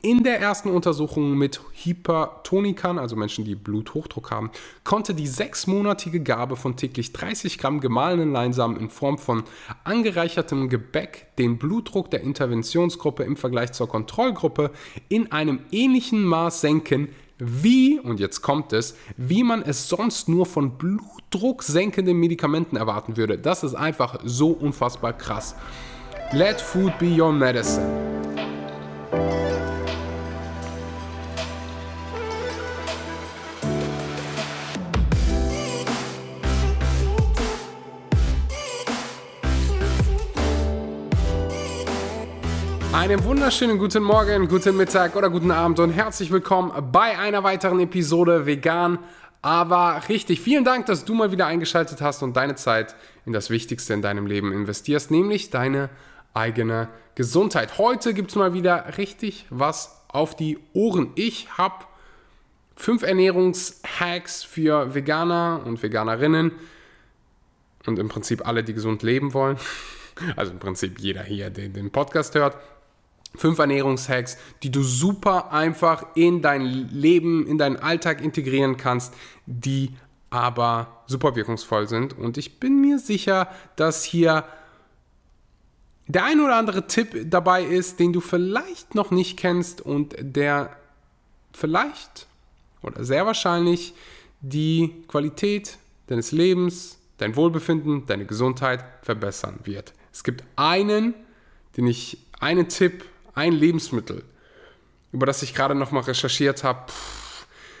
In der ersten Untersuchung mit Hypertonikern, also Menschen, die Bluthochdruck haben, konnte die sechsmonatige Gabe von täglich 30 Gramm gemahlenen Leinsamen in Form von angereichertem Gebäck den Blutdruck der Interventionsgruppe im Vergleich zur Kontrollgruppe in einem ähnlichen Maß senken, wie, und jetzt kommt es, wie man es sonst nur von blutdrucksenkenden Medikamenten erwarten würde. Das ist einfach so unfassbar krass. Let food be your medicine. Einen wunderschönen guten Morgen, guten Mittag oder guten Abend und herzlich willkommen bei einer weiteren Episode Vegan. Aber richtig, vielen Dank, dass du mal wieder eingeschaltet hast und deine Zeit in das Wichtigste in deinem Leben investierst, nämlich deine eigene Gesundheit. Heute gibt es mal wieder richtig was auf die Ohren. Ich habe fünf Ernährungshacks für Veganer und Veganerinnen und im Prinzip alle, die gesund leben wollen. Also im Prinzip jeder hier, der den Podcast hört. Fünf Ernährungshacks, die du super einfach in dein Leben, in deinen Alltag integrieren kannst, die aber super wirkungsvoll sind. Und ich bin mir sicher, dass hier der ein oder andere Tipp dabei ist, den du vielleicht noch nicht kennst und der vielleicht oder sehr wahrscheinlich die Qualität deines Lebens, dein Wohlbefinden, deine Gesundheit verbessern wird. Es gibt einen, den ich, einen Tipp, ein Lebensmittel, über das ich gerade nochmal recherchiert habe,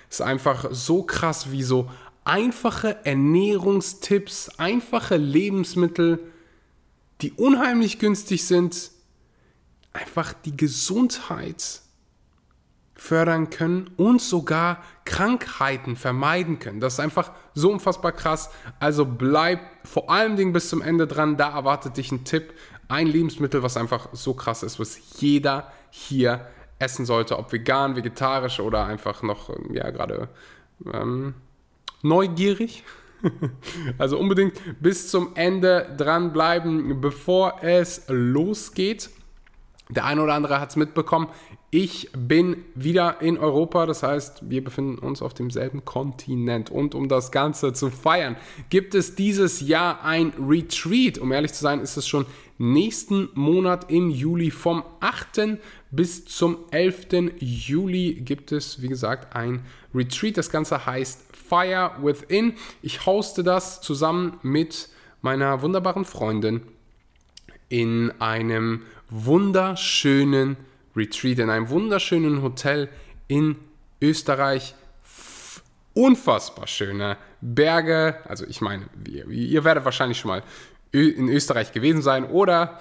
ist einfach so krass, wie so einfache Ernährungstipps, einfache Lebensmittel, die unheimlich günstig sind, einfach die Gesundheit fördern können und sogar Krankheiten vermeiden können. Das ist einfach so unfassbar krass. Also bleib vor allen Dingen bis zum Ende dran. Da erwartet dich ein Tipp, ein Lebensmittel, was einfach so krass ist, was jeder hier essen sollte, ob vegan, vegetarisch oder einfach noch, ja, gerade ähm, neugierig. also unbedingt bis zum Ende dranbleiben, bevor es losgeht. Der eine oder andere hat es mitbekommen. Ich bin wieder in Europa, das heißt, wir befinden uns auf demselben Kontinent. Und um das Ganze zu feiern, gibt es dieses Jahr ein Retreat. Um ehrlich zu sein, ist es schon nächsten Monat im Juli vom 8. bis zum 11. Juli gibt es, wie gesagt, ein Retreat. Das Ganze heißt Fire Within. Ich hoste das zusammen mit meiner wunderbaren Freundin in einem wunderschönen Retreat, in einem wunderschönen Hotel in Österreich. Unfassbar schöne Berge. Also ich meine, ihr, ihr werdet wahrscheinlich schon mal in Österreich gewesen sein oder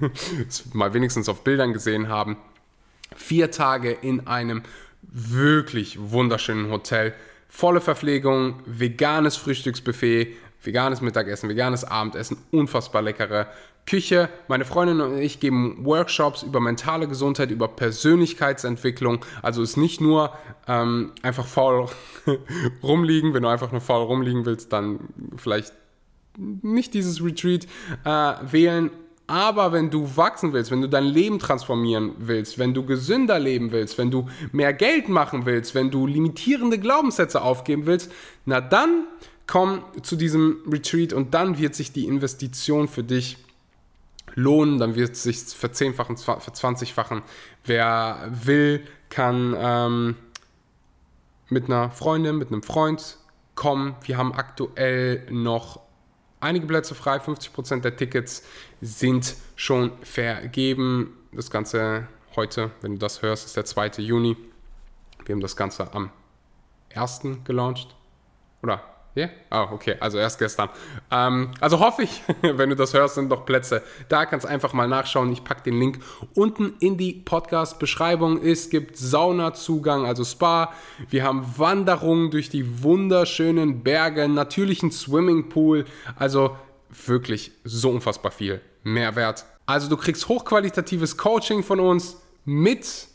mal wenigstens auf Bildern gesehen haben. Vier Tage in einem wirklich wunderschönen Hotel. Volle Verpflegung, veganes Frühstücksbuffet, veganes Mittagessen, veganes Abendessen, unfassbar leckere Küche. Meine Freundin und ich geben Workshops über mentale Gesundheit, über Persönlichkeitsentwicklung. Also ist nicht nur ähm, einfach faul rumliegen. Wenn du einfach nur faul rumliegen willst, dann vielleicht nicht dieses Retreat äh, wählen. Aber wenn du wachsen willst, wenn du dein Leben transformieren willst, wenn du gesünder leben willst, wenn du mehr Geld machen willst, wenn du limitierende Glaubenssätze aufgeben willst, na dann komm zu diesem Retreat und dann wird sich die Investition für dich lohnen, dann wird es sich verzehnfachen, verzwanzigfachen. Wer will, kann ähm, mit einer Freundin, mit einem Freund kommen. Wir haben aktuell noch einige Plätze frei, 50% der Tickets sind schon vergeben. Das Ganze heute, wenn du das hörst, ist der 2. Juni. Wir haben das Ganze am 1. gelauncht. Oder ja? Ah, okay, also erst gestern. Ähm, also hoffe ich, wenn du das hörst, sind noch Plätze. Da kannst du einfach mal nachschauen. Ich packe den Link unten in die Podcast-Beschreibung. Es gibt Saunazugang, also Spa. Wir haben Wanderungen durch die wunderschönen Berge, natürlichen Swimmingpool. Also wirklich so unfassbar viel Mehrwert. Also du kriegst hochqualitatives Coaching von uns mit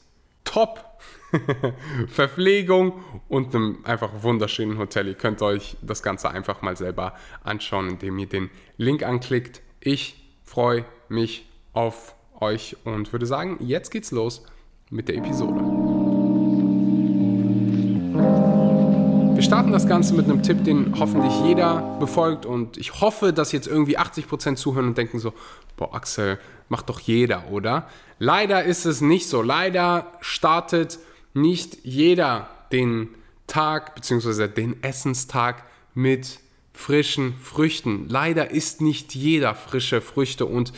Top Verpflegung und einem einfach wunderschönen Hotel. Ihr könnt euch das Ganze einfach mal selber anschauen, indem ihr den Link anklickt. Ich freue mich auf euch und würde sagen, jetzt geht's los mit der Episode. Wir starten das Ganze mit einem Tipp, den hoffentlich jeder befolgt und ich hoffe, dass jetzt irgendwie 80% zuhören und denken so, boah Axel, macht doch jeder, oder? Leider ist es nicht so. Leider startet nicht jeder den Tag bzw. den Essenstag mit frischen Früchten. Leider isst nicht jeder frische Früchte und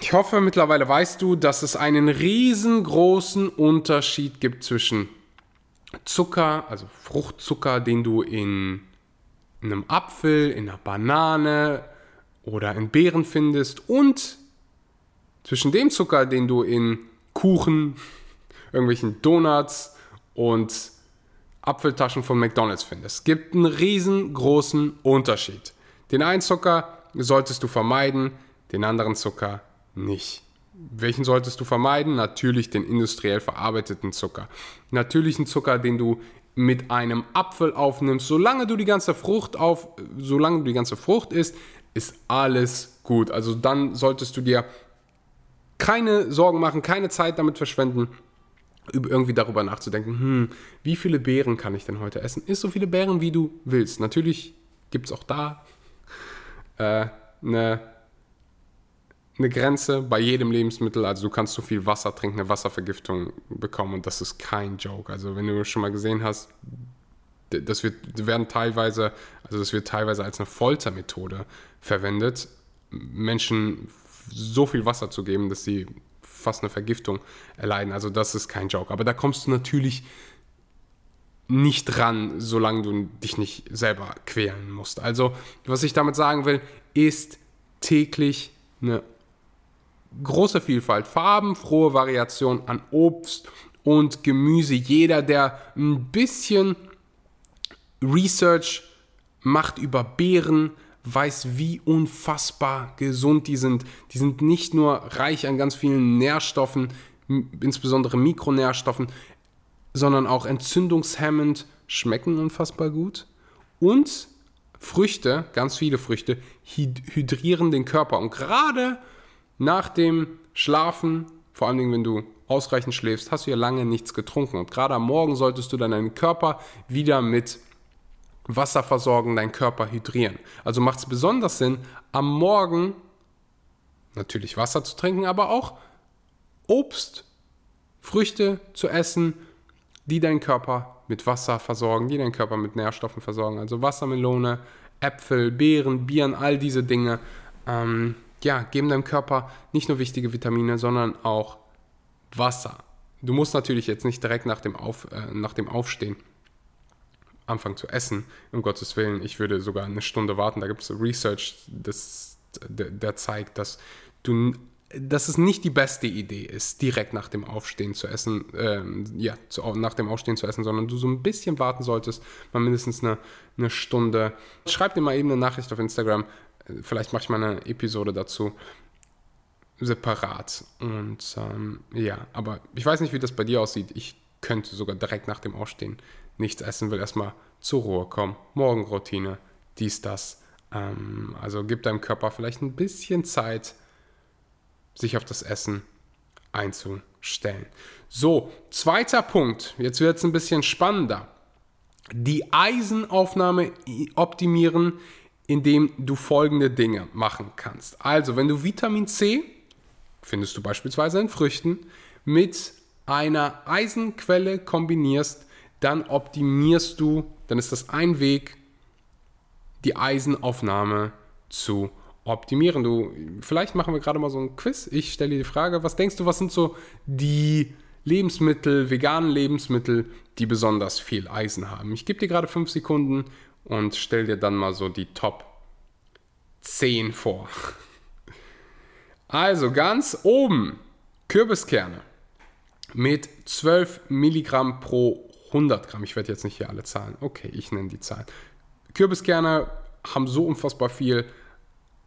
ich hoffe, mittlerweile weißt du, dass es einen riesengroßen Unterschied gibt zwischen Zucker, also Fruchtzucker, den du in einem Apfel, in einer Banane oder in Beeren findest und zwischen dem Zucker, den du in Kuchen, irgendwelchen Donuts und Apfeltaschen von McDonald's findest. Es gibt einen riesengroßen Unterschied. Den einen Zucker solltest du vermeiden, den anderen Zucker nicht. Welchen solltest du vermeiden? Natürlich den industriell verarbeiteten Zucker. Natürlichen Zucker, den du mit einem Apfel aufnimmst, solange du die ganze Frucht auf, solange du die ganze Frucht isst, ist alles gut. Also dann solltest du dir keine Sorgen machen, keine Zeit damit verschwenden, irgendwie darüber nachzudenken, hm, wie viele Beeren kann ich denn heute essen? Isst so viele Beeren, wie du willst. Natürlich gibt es auch da äh, eine, eine Grenze bei jedem Lebensmittel. Also du kannst so viel Wasser trinken, eine Wasservergiftung bekommen und das ist kein Joke. Also wenn du schon mal gesehen hast, das wird werden teilweise, also das wird teilweise als eine Foltermethode verwendet, Menschen so viel Wasser zu geben, dass sie fast eine Vergiftung erleiden. Also das ist kein Joke. Aber da kommst du natürlich nicht dran, solange du dich nicht selber quälen musst. Also was ich damit sagen will, ist täglich eine große Vielfalt, farbenfrohe Variation an Obst und Gemüse. Jeder, der ein bisschen Research macht über Beeren, weiß, wie unfassbar gesund die sind. Die sind nicht nur reich an ganz vielen Nährstoffen, insbesondere Mikronährstoffen, sondern auch entzündungshemmend, schmecken unfassbar gut. Und Früchte, ganz viele Früchte, hydrieren den Körper. Und gerade nach dem Schlafen, vor allen Dingen wenn du ausreichend schläfst, hast du ja lange nichts getrunken. Und gerade am Morgen solltest du dann deinen Körper wieder mit Wasser versorgen, deinen Körper hydrieren. Also macht es besonders Sinn, am Morgen natürlich Wasser zu trinken, aber auch Obst, Früchte zu essen, die deinen Körper mit Wasser versorgen, die deinen Körper mit Nährstoffen versorgen. Also Wassermelone, Äpfel, Beeren, Bieren, all diese Dinge. Ähm, ja, geben deinem Körper nicht nur wichtige Vitamine, sondern auch Wasser. Du musst natürlich jetzt nicht direkt nach dem, Auf, äh, nach dem Aufstehen anfangen zu essen, um Gottes Willen. Ich würde sogar eine Stunde warten. Da gibt es Research, das, der, der zeigt, dass du dass es nicht die beste Idee ist, direkt nach dem Aufstehen zu essen, ähm, ja, zu, nach dem Aufstehen zu essen, sondern du so ein bisschen warten solltest, mal mindestens eine, eine Stunde. Schreib dir mal eben eine Nachricht auf Instagram, vielleicht mache ich mal eine Episode dazu, separat. Und ähm, ja, aber ich weiß nicht, wie das bei dir aussieht. Ich könnte sogar direkt nach dem Aufstehen nichts essen, will erstmal zur Ruhe kommen. Morgenroutine, dies, das. Ähm, also gib deinem Körper vielleicht ein bisschen Zeit, sich auf das Essen einzustellen. So, zweiter Punkt. Jetzt wird es ein bisschen spannender. Die Eisenaufnahme optimieren, indem du folgende Dinge machen kannst. Also, wenn du Vitamin C, findest du beispielsweise in Früchten, mit einer Eisenquelle kombinierst, dann optimierst du, dann ist das ein Weg, die Eisenaufnahme zu optimieren. Du, vielleicht machen wir gerade mal so ein Quiz. Ich stelle dir die Frage, was denkst du, was sind so die Lebensmittel, veganen Lebensmittel, die besonders viel Eisen haben? Ich gebe dir gerade fünf Sekunden und stell dir dann mal so die Top 10 vor. Also ganz oben Kürbiskerne mit 12 Milligramm pro 100 Gramm. Ich werde jetzt nicht hier alle Zahlen. Okay, ich nenne die Zahlen. Kürbiskerne haben so unfassbar viel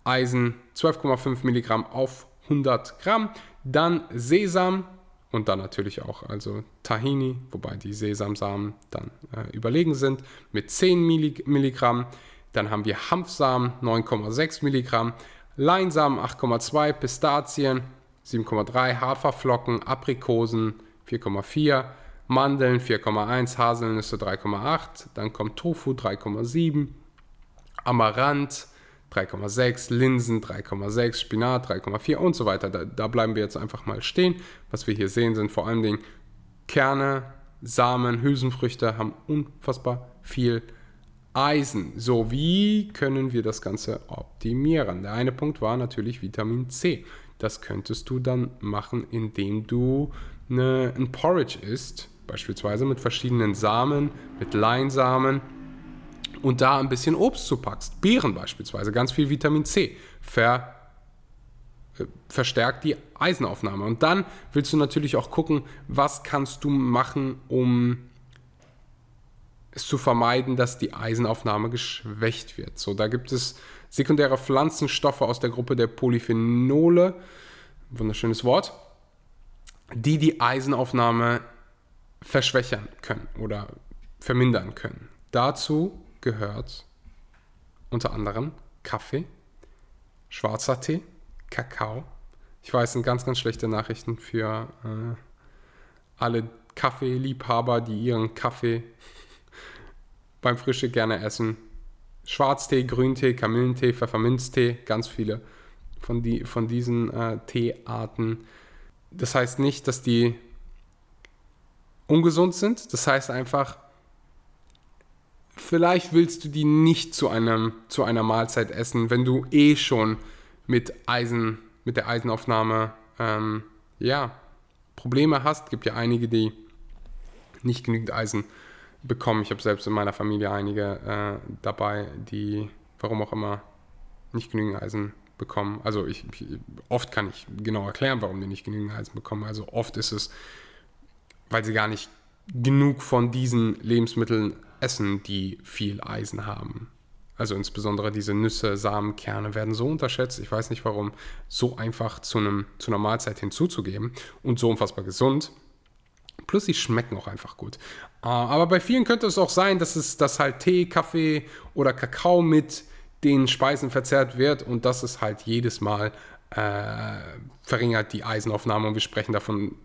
Eisen, 12,5 Milligramm auf 100 Gramm. Dann Sesam und dann natürlich auch also Tahini, wobei die Sesamsamen dann äh, überlegen sind, mit 10 Milligramm. Dann haben wir Hanfsamen 9,6 Milligramm, Leinsamen 8,2, Pistazien 7,3, Haferflocken, Aprikosen 4,4, Mandeln 4,1, Haselnüsse 3,8, dann kommt Tofu 3,7, Amaranth 3,6, Linsen 3,6, Spinat 3,4 und so weiter. Da, da, bleiben wir jetzt einfach mal stehen. Was wir hier sehen, sind vor allen Dingen Kerne, Samen, Hülsenfrüchte, haben unfassbar viel Eisen. So, wie können wir das Ganze optimieren? Der eine Punkt war natürlich Vitamin C. Das könntest du dann machen, indem du eine, ein Porridge isst, beispielsweise mit verschiedenen Samen, mit Leinsamen und da ein bisschen Obst zupackst. Beeren beispielsweise, ganz viel Vitamin C. Ver, äh, verstärkt die Eisenaufnahme. Und dann willst du natürlich auch gucken, was kannst du machen, um es zu vermeiden, dass die Eisenaufnahme geschwächt wird. So, da gibt es sekundäre Pflanzenstoffe aus der Gruppe der Polyphenole, wunderschönes Wort, die die Eisenaufnahme verschwächern können oder vermindern können. Dazu gehört unter anderem Kaffee, schwarzer Tee, Kakao. Ich weiß, sind ganz, ganz schlechte Nachrichten für äh, alle Kaffeeliebhaber, die ihren Kaffee beim Frühstück gerne essen. Schwarztee, Grüntee, Kamillentee, Pfefferminztee, ganz viele von, die, von diesen äh, Teearten. Das heißt nicht, dass die ungesund sind. Das heißt einfach, vielleicht willst du die nicht zu, einem, zu einer Mahlzeit essen, wenn du eh schon mit Eisen, mit der Eisenaufnahme, ähm, ja, Probleme hast. Es gibt ja einige, die nicht genügend Eisen bekommen. Ich habe selbst in meiner Familie einige äh, dabei, die, warum auch immer, nicht genügend Eisen bekommen. Also ich, oft kann ich genau erklären, warum die nicht genügend Eisen bekommen. Also oft ist es, weil sie gar nicht genug von diesen Lebensmitteln essen, die viel Eisen haben. Also insbesondere diese Nüsse, Samen, Kerne werden so unterschätzt. Ich weiß nicht warum, so einfach zu, einem, zu einer Mahlzeit hinzuzugeben und so unfassbar gesund. Plus sie schmecken auch einfach gut. Äh, aber bei vielen könnte es auch sein, dass es dass halt Tee, Kaffee oder Kakao mit den Speisen verzehrt wird und das ist halt jedes Mal äh, verringert die Eisenaufnahme und wir sprechen davon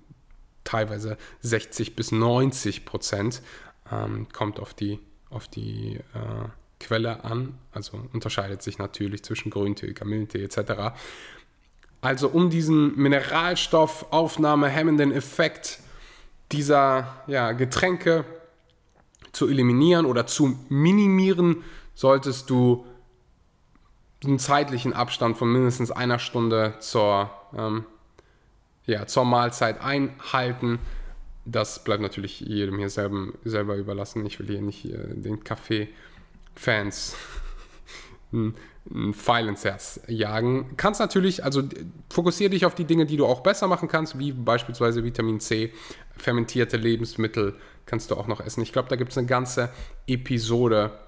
teilweise 60 bis 90 Prozent. Ähm, kommt auf die, auf die äh, Quelle an, also unterscheidet sich natürlich zwischen Grüntee, Kamillentee etc. Also um diesen Mineralstoffaufnahme hemmenden Effekt dieser ja, Getränke zu eliminieren oder zu minimieren, solltest du einen zeitlichen Abstand von mindestens einer Stunde zur, ähm, ja, zur Mahlzeit einhalten. Das bleibt natürlich jedem hier selber, selber überlassen. Ich will hier nicht äh, den Kaffee-Fans einen, Pfeil ins Herz jagen. Kannst natürlich, also fokussiere dich auf die Dinge, die du auch besser machen kannst, wie beispielsweise Vitamin C, fermentierte Lebensmittel kannst du auch noch essen. Ich glaube, da gibt es eine ganze Episode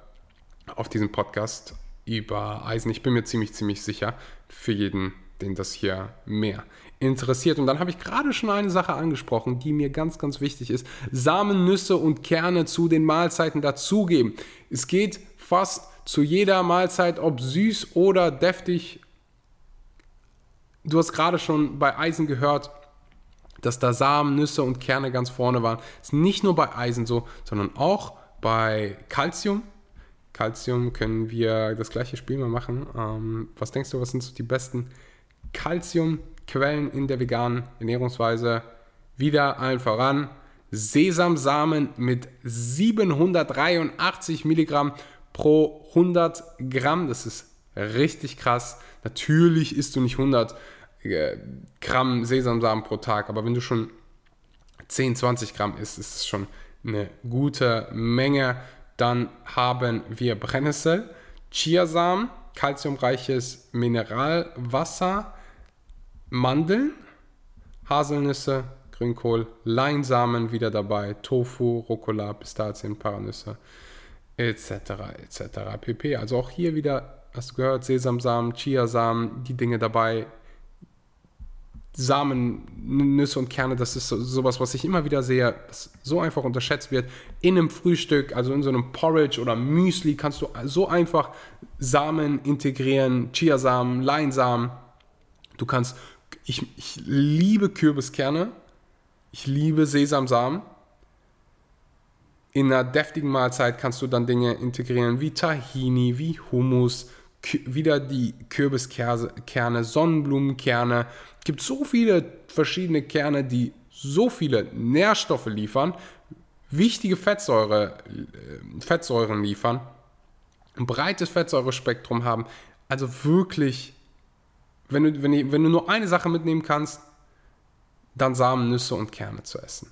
auf diesem Podcast über Eisen. Ich bin mir ziemlich, ziemlich sicher, für jeden, den das hier mehr interessiert. Und dann habe ich gerade schon eine Sache angesprochen, die mir ganz, ganz wichtig ist. Samen, Nüsse und Kerne zu den Mahlzeiten dazugeben. Es geht fast zu jeder Mahlzeit, ob süß oder deftig. Du hast gerade schon bei Eisen gehört, dass da Samen, Nüsse und Kerne ganz vorne waren. Ist nicht nur bei Eisen so, sondern auch bei Calcium. Calcium können wir das gleiche Spiel mal machen. Ähm, was denkst du, was sind so die besten Calciumquellen in der veganen Ernährungsweise? Wieder allen voran Sesamsamen mit 783 Milligramm pro 100 Gramm. Das ist richtig krass. Natürlich isst du nicht 100 äh, Gramm Sesamsamen pro Tag, aber wenn du schon 10, 20 Gramm isst, ist es schon eine gute Menge. Dann haben wir Brennnessel, Chiasamen, kalziumreiches Mineralwasser, Mandeln, Haselnüsse, Grünkohl, Leinsamen wieder dabei, Tofu, Rucola, Pistazien, Paranüsse etc. etc. pp. Also auch hier wieder, hast du gehört, Sesamsamen, Chiasamen, die Dinge dabei, Samen, Nüsse und Kerne, das ist so, sowas, was ich immer wieder sehe, was so einfach unterschätzt wird. In einem Frühstück, also in so einem Porridge oder Müsli, kannst du so einfach Samen integrieren, Chiasamen, Leinsamen. Du kannst Ich, ich liebe Kürbiskerne. Ich liebe Sesamsamen. In einer deftigen Mahlzeit kannst du dann Dinge integrieren wie Tahini, wie Hummus, wieder die Kürbiskerne, Sonnenblumenkerne. Es gibt so viele verschiedene Kerne, die so viele Nährstoffe liefern, wichtige Fettsäure, äh, Fettsäuren liefern, ein breites Fettsäurespektrum haben. Also wirklich, wenn du, wenn, wenn du nur eine Sache mitnehmen kannst, dann Samen, Nüsse und Kerne zu essen.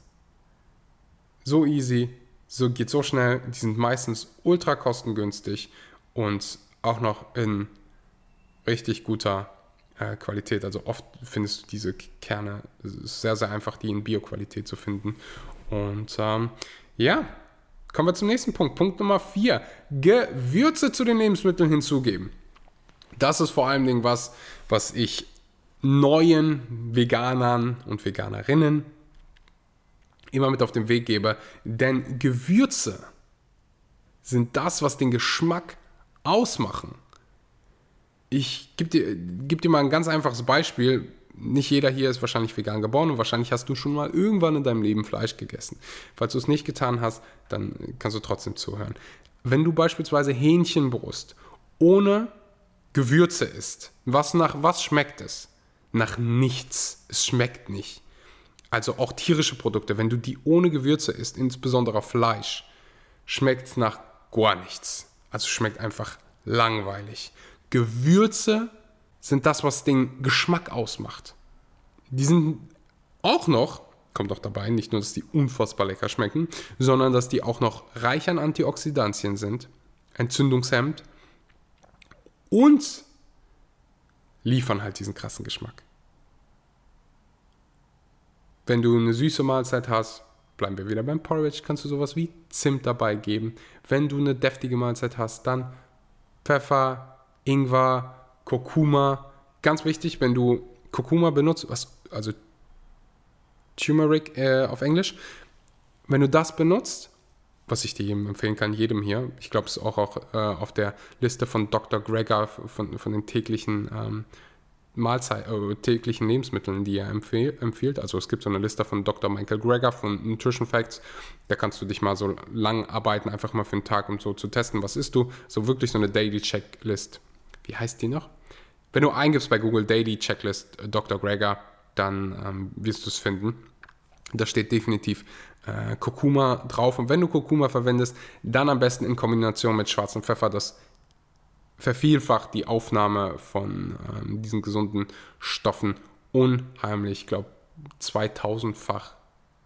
So easy, so geht so schnell, die sind meistens ultra kostengünstig und auch noch in richtig guter äh, Qualität. Also oft findest du diese Kerne, es ist sehr, sehr einfach, die in Bioqualität zu finden. Und ähm, ja, kommen wir zum nächsten Punkt. Punkt Nummer 4. Gewürze zu den Lebensmitteln hinzugeben. Das ist vor allem Dingen was, was ich neuen Veganern und Veganerinnen immer mit auf den Weg gebe. Denn Gewürze sind das, was den Geschmack ausmachen. Ich gebe dir, geb dir mal ein ganz einfaches Beispiel. Nicht jeder hier ist wahrscheinlich vegan geboren und wahrscheinlich hast du schon mal irgendwann in deinem Leben Fleisch gegessen. Falls du es nicht getan hast, dann kannst du trotzdem zuhören. Wenn du beispielsweise Hähnchenbrust ohne Gewürze isst, was nach was schmeckt es? Nach nichts. Es schmeckt nicht. Also auch tierische Produkte, wenn du die ohne Gewürze isst, insbesondere Fleisch, schmeckt es nach gar nichts. Also schmeckt einfach langweilig. Gewürze sind das, was den Geschmack ausmacht. Die sind auch noch, kommt auch dabei, nicht nur, dass die unfassbar lecker schmecken, sondern dass die auch noch reich an Antioxidantien sind, Entzündungshemd und liefern halt diesen krassen Geschmack. Wenn du eine süße Mahlzeit hast, bleiben wir wieder beim Porridge, kannst du sowas wie Zimt dabei geben. Wenn du eine deftige Mahlzeit hast, dann Pfeffer, Ingwer, Kurkuma. Ganz wichtig, wenn du Kurkuma benutzt, was, also Turmeric äh, auf Englisch, wenn du das benutzt, was ich dir empfehlen kann, jedem hier, ich glaube, es ist auch, auch äh, auf der Liste von Dr. Gregor von, von den täglichen ähm, Mahlzeit, äh, täglichen Lebensmitteln, die er empfehl, empfiehlt. Also es gibt so eine Liste von Dr. Michael Greger von Nutrition Facts. Da kannst du dich mal so lang arbeiten, einfach mal für einen Tag, um so zu testen, was isst du. So wirklich so eine Daily Checklist. Wie heißt die noch? Wenn du eingibst bei Google Daily Checklist äh, Dr. Greger, dann ähm, wirst du es finden. Da steht definitiv äh, Kurkuma drauf. Und wenn du Kurkuma verwendest, dann am besten in Kombination mit schwarzem Pfeffer. Das vervielfacht die Aufnahme von ähm, diesen gesunden Stoffen unheimlich. Ich glaube, 2000-fach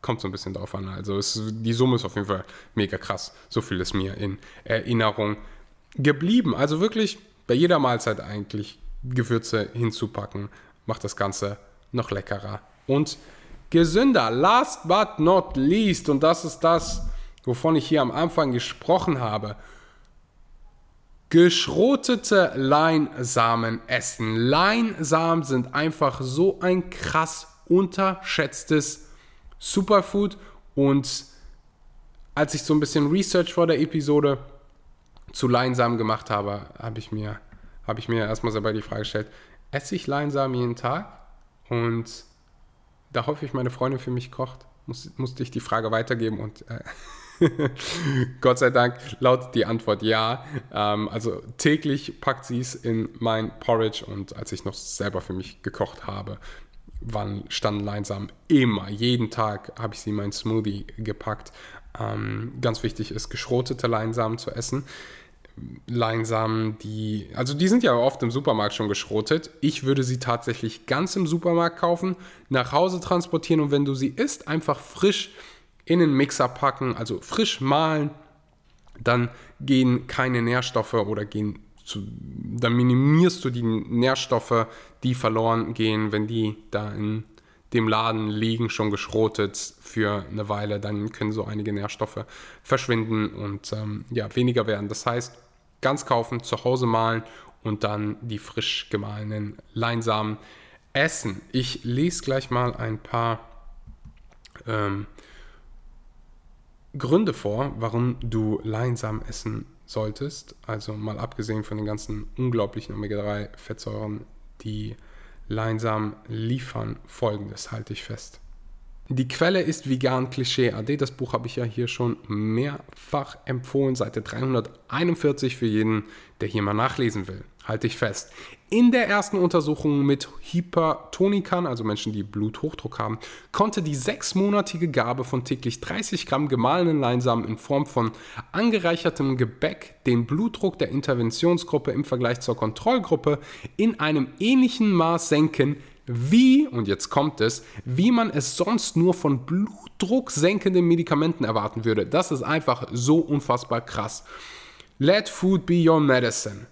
kommt so ein bisschen drauf an. Also es, die Summe ist auf jeden Fall mega krass. So viel ist mir in Erinnerung geblieben. Also wirklich bei jeder Mahlzeit eigentlich Gewürze hinzupacken, macht das Ganze noch leckerer und gesünder. Last but not least, und das ist das, wovon ich hier am Anfang gesprochen habe, Geschrotete Leinsamen essen. Leinsamen sind einfach so ein krass unterschätztes Superfood und als ich so ein bisschen Research vor der Episode zu Leinsamen gemacht habe, habe ich mir, habe ich mir erstmal selber die Frage gestellt, esse ich Leinsamen jeden Tag? Und da hoffe ich, meine Freundin für mich kocht, muss, musste ich die Frage weitergeben und äh, Gott sei Dank lautet die Antwort ja. Ähm, also täglich packt sie es in mein Porridge und als ich noch selber für mich gekocht habe, waren, standen Leinsamen immer, jeden Tag habe ich sie in meinen Smoothie gepackt. Ähm, ganz wichtig ist, geschrotete Leinsamen zu essen. Leinsamen, die, also die sind ja oft im Supermarkt schon geschrotet. Ich würde sie tatsächlich ganz im Supermarkt kaufen, nach Hause transportieren und wenn du sie isst, einfach frisch in den Mixer packen, also frisch mahlen, dann gehen keine Nährstoffe oder gehen zu, dann minimierst du die Nährstoffe, die verloren gehen, wenn die da in dem Laden liegen, schon geschrotet für eine Weile, dann können so einige Nährstoffe verschwinden und ähm, ja, weniger werden. Das heißt, ganz kaufen, zu Hause mahlen und dann die frisch gemahlenen Leinsamen essen. Ich lese gleich mal ein paar ähm, Gründe vor, warum du Leinsamen essen solltest. Also mal abgesehen von den ganzen unglaublichen Omega-3-Fettsäuren, die Leinsamen liefern folgendes, halte ich fest. Die Quelle ist Vegan Klischee AD. Das Buch habe ich ja hier schon mehrfach empfohlen. Seite 341 für jeden, der hier mal nachlesen will. Halte ich fest. In der ersten Untersuchung mit Hypertonikern, also Menschen, die Bluthochdruck haben, konnte die sechsmonatige Gabe von täglich 30 Gramm gemahlenen Leinsamen in Form von angereichertem Gebäck den Blutdruck der Interventionsgruppe im Vergleich zur Kontrollgruppe in einem ähnlichen Maß senken, wie, und jetzt kommt es, wie man es sonst nur von blutdrucksenkenden Medikamenten erwarten würde. Das ist einfach so unfassbar krass. Let food be your medicine.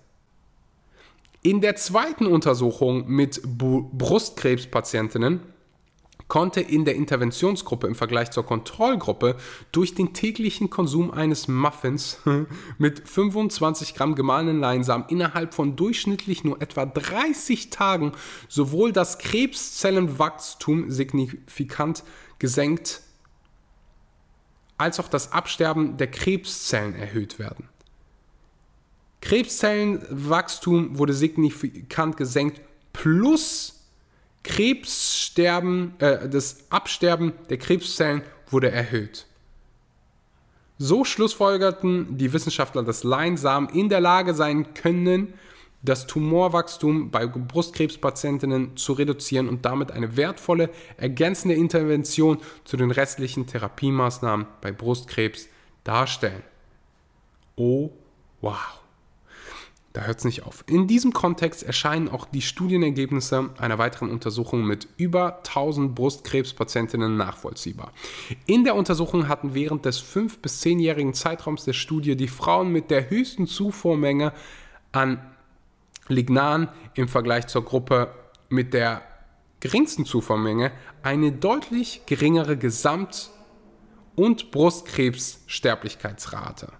In der zweiten Untersuchung mit Brustkrebspatientinnen konnte in der Interventionsgruppe im Vergleich zur Kontrollgruppe durch den täglichen Konsum eines Muffins mit 25 Gramm gemahlenen Leinsamen innerhalb von durchschnittlich nur etwa 30 Tagen sowohl das Krebszellenwachstum signifikant gesenkt als auch das Absterben der Krebszellen erhöht werden. Krebszellenwachstum wurde signifikant gesenkt plus Krebssterben, äh, das Absterben der Krebszellen wurde erhöht. So schlussfolgerten die Wissenschaftler, dass Leinsamen in der Lage sein können, das Tumorwachstum bei Brustkrebspatientinnen zu reduzieren und damit eine wertvolle ergänzende Intervention zu den restlichen Therapiemaßnahmen bei Brustkrebs darstellen. Oh, wow. Da hört es nicht auf. In diesem Kontext erscheinen auch die Studienergebnisse einer weiteren Untersuchung mit über 1000 Brustkrebspatientinnen nachvollziehbar. In der Untersuchung hatten während des 5- bis 10-jährigen Zeitraums der Studie die Frauen mit der höchsten Zufuhrmenge an Lignan im Vergleich zur Gruppe mit der geringsten Zufuhrmenge eine deutlich geringere Gesamt- und Brustkrebssterblichkeitsrate.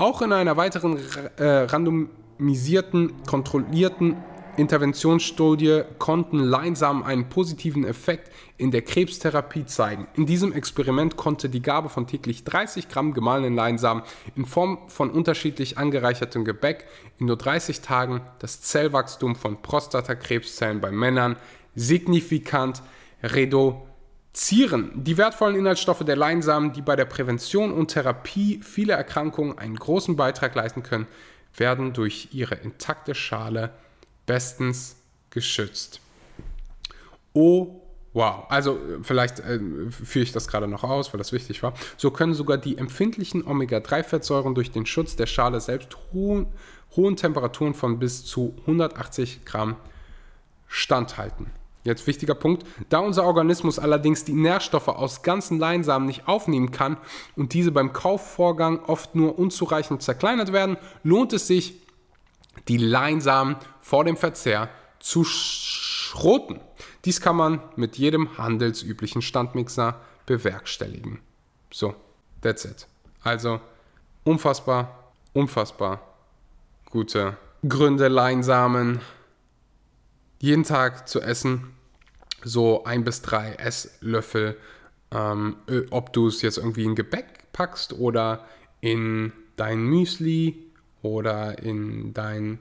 Auch in einer weiteren äh, randomisierten, kontrollierten Interventionsstudie konnten Leinsamen einen positiven Effekt in der Krebstherapie zeigen. In diesem Experiment konnte die Gabe von täglich 30 Gramm gemahlenen Leinsamen in Form von unterschiedlich angereichertem Gebäck in nur 30 Tagen das Zellwachstum von Prostatakrebszellen bei Männern signifikant reduzieren Zieren. Die wertvollen Inhaltsstoffe der Leinsamen, die bei der Prävention und Therapie vieler Erkrankungen einen großen Beitrag leisten können, werden durch ihre intakte Schale bestens geschützt. Oh, wow. Also vielleicht äh, führe ich das gerade noch aus, weil das wichtig war. So können sogar die empfindlichen Omega-3-Fettsäuren durch den Schutz der Schale selbst hohen, hohen Temperaturen von bis zu 180 Gramm standhalten. Jetzt wichtiger Punkt. Da unser Organismus allerdings die Nährstoffe aus ganzen Leinsamen nicht aufnehmen kann und diese beim Kaufvorgang oft nur unzureichend zerkleinert werden, lohnt es sich, die Leinsamen vor dem Verzehr zu schroten. Dies kann man mit jedem handelsüblichen Standmixer bewerkstelligen. So, that's it. Also unfassbar, unfassbar gute Gründe, Leinsamen jeden Tag zu essen, so ein bis drei Esslöffel, ähm, ob du es jetzt irgendwie in Gebäck packst oder in dein Müsli oder in dein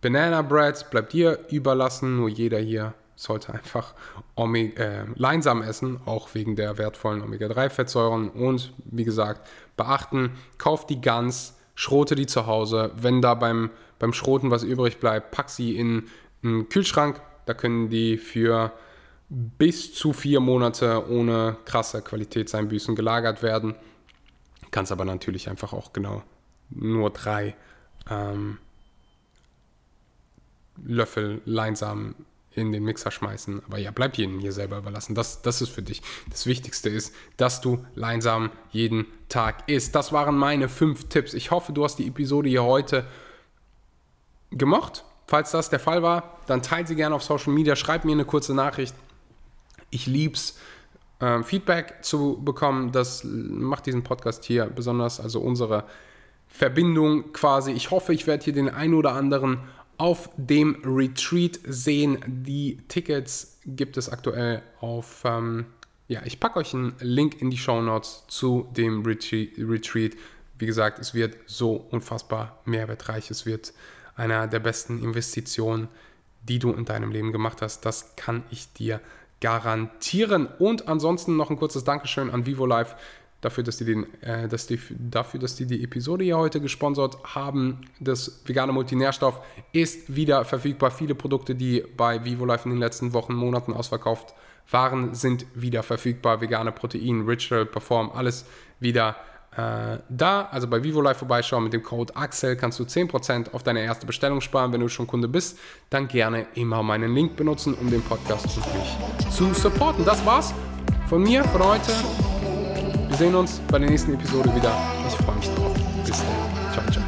Banana Bread, bleibt dir überlassen. Nur jeder hier sollte einfach Omega, äh, Leinsam essen, auch wegen der wertvollen Omega-3-Fettsäuren. Und wie gesagt, beachten, kauf die ganz, schrote die zu Hause. Wenn da beim, beim Schroten was übrig bleibt, pack sie in einen Kühlschrank. Da können die für bis zu vier Monate ohne krasse Qualitätseinbüßen gelagert werden. Kannst aber natürlich einfach auch genau nur drei ähm, Löffel Leinsamen in den Mixer schmeißen. Aber ja, bleib jedem hier selber überlassen. Das, das ist für dich. Das Wichtigste ist, dass du Leinsamen jeden Tag isst. Das waren meine fünf Tipps. Ich hoffe, du hast die Episode hier heute gemocht. Falls das der Fall war, dann teile sie gerne auf Social Media, schreib mir eine kurze Nachricht. Ich lieb's, äh, Feedback zu bekommen. Das macht diesen Podcast hier besonders, also unsere Verbindung quasi. Ich hoffe, ich werde hier den einen oder anderen auf dem Retreat sehen. Die Tickets gibt es aktuell auf. Ähm, ja, ich packe euch einen Link in die Show Notes zu dem Retreat. Wie gesagt, es wird so unfassbar mehrwertreich. Es wird einer der besten Investitionen, die du in deinem Leben gemacht hast. Das kann ich dir garantieren. Und ansonsten noch ein kurzes Dankeschön an Vivo Live dafür, dass die, den, äh, dass die, dafür, dass die die Episode hier heute gesponsert haben. Das vegane Multinährstoff ist wieder verfügbar. Viele Produkte, die bei Vivo Life in den letzten Wochen, Monaten ausverkauft waren, sind wieder verfügbar. Vegane Protein, Ritual, Perform, alles wieder äh, da. Also bei Vivo Life vorbeischauen mit dem Code AXEL kannst du 10% auf deine erste Bestellung sparen. Wenn du schon Kunde bist, dann gerne immer meinen Link benutzen, um den Podcast wirklich zu supporten. Das war's von mir für heute. Wir sehen uns bei der nächsten Episode wieder. Ich freue mich drauf. Bis dann. Ciao, ciao.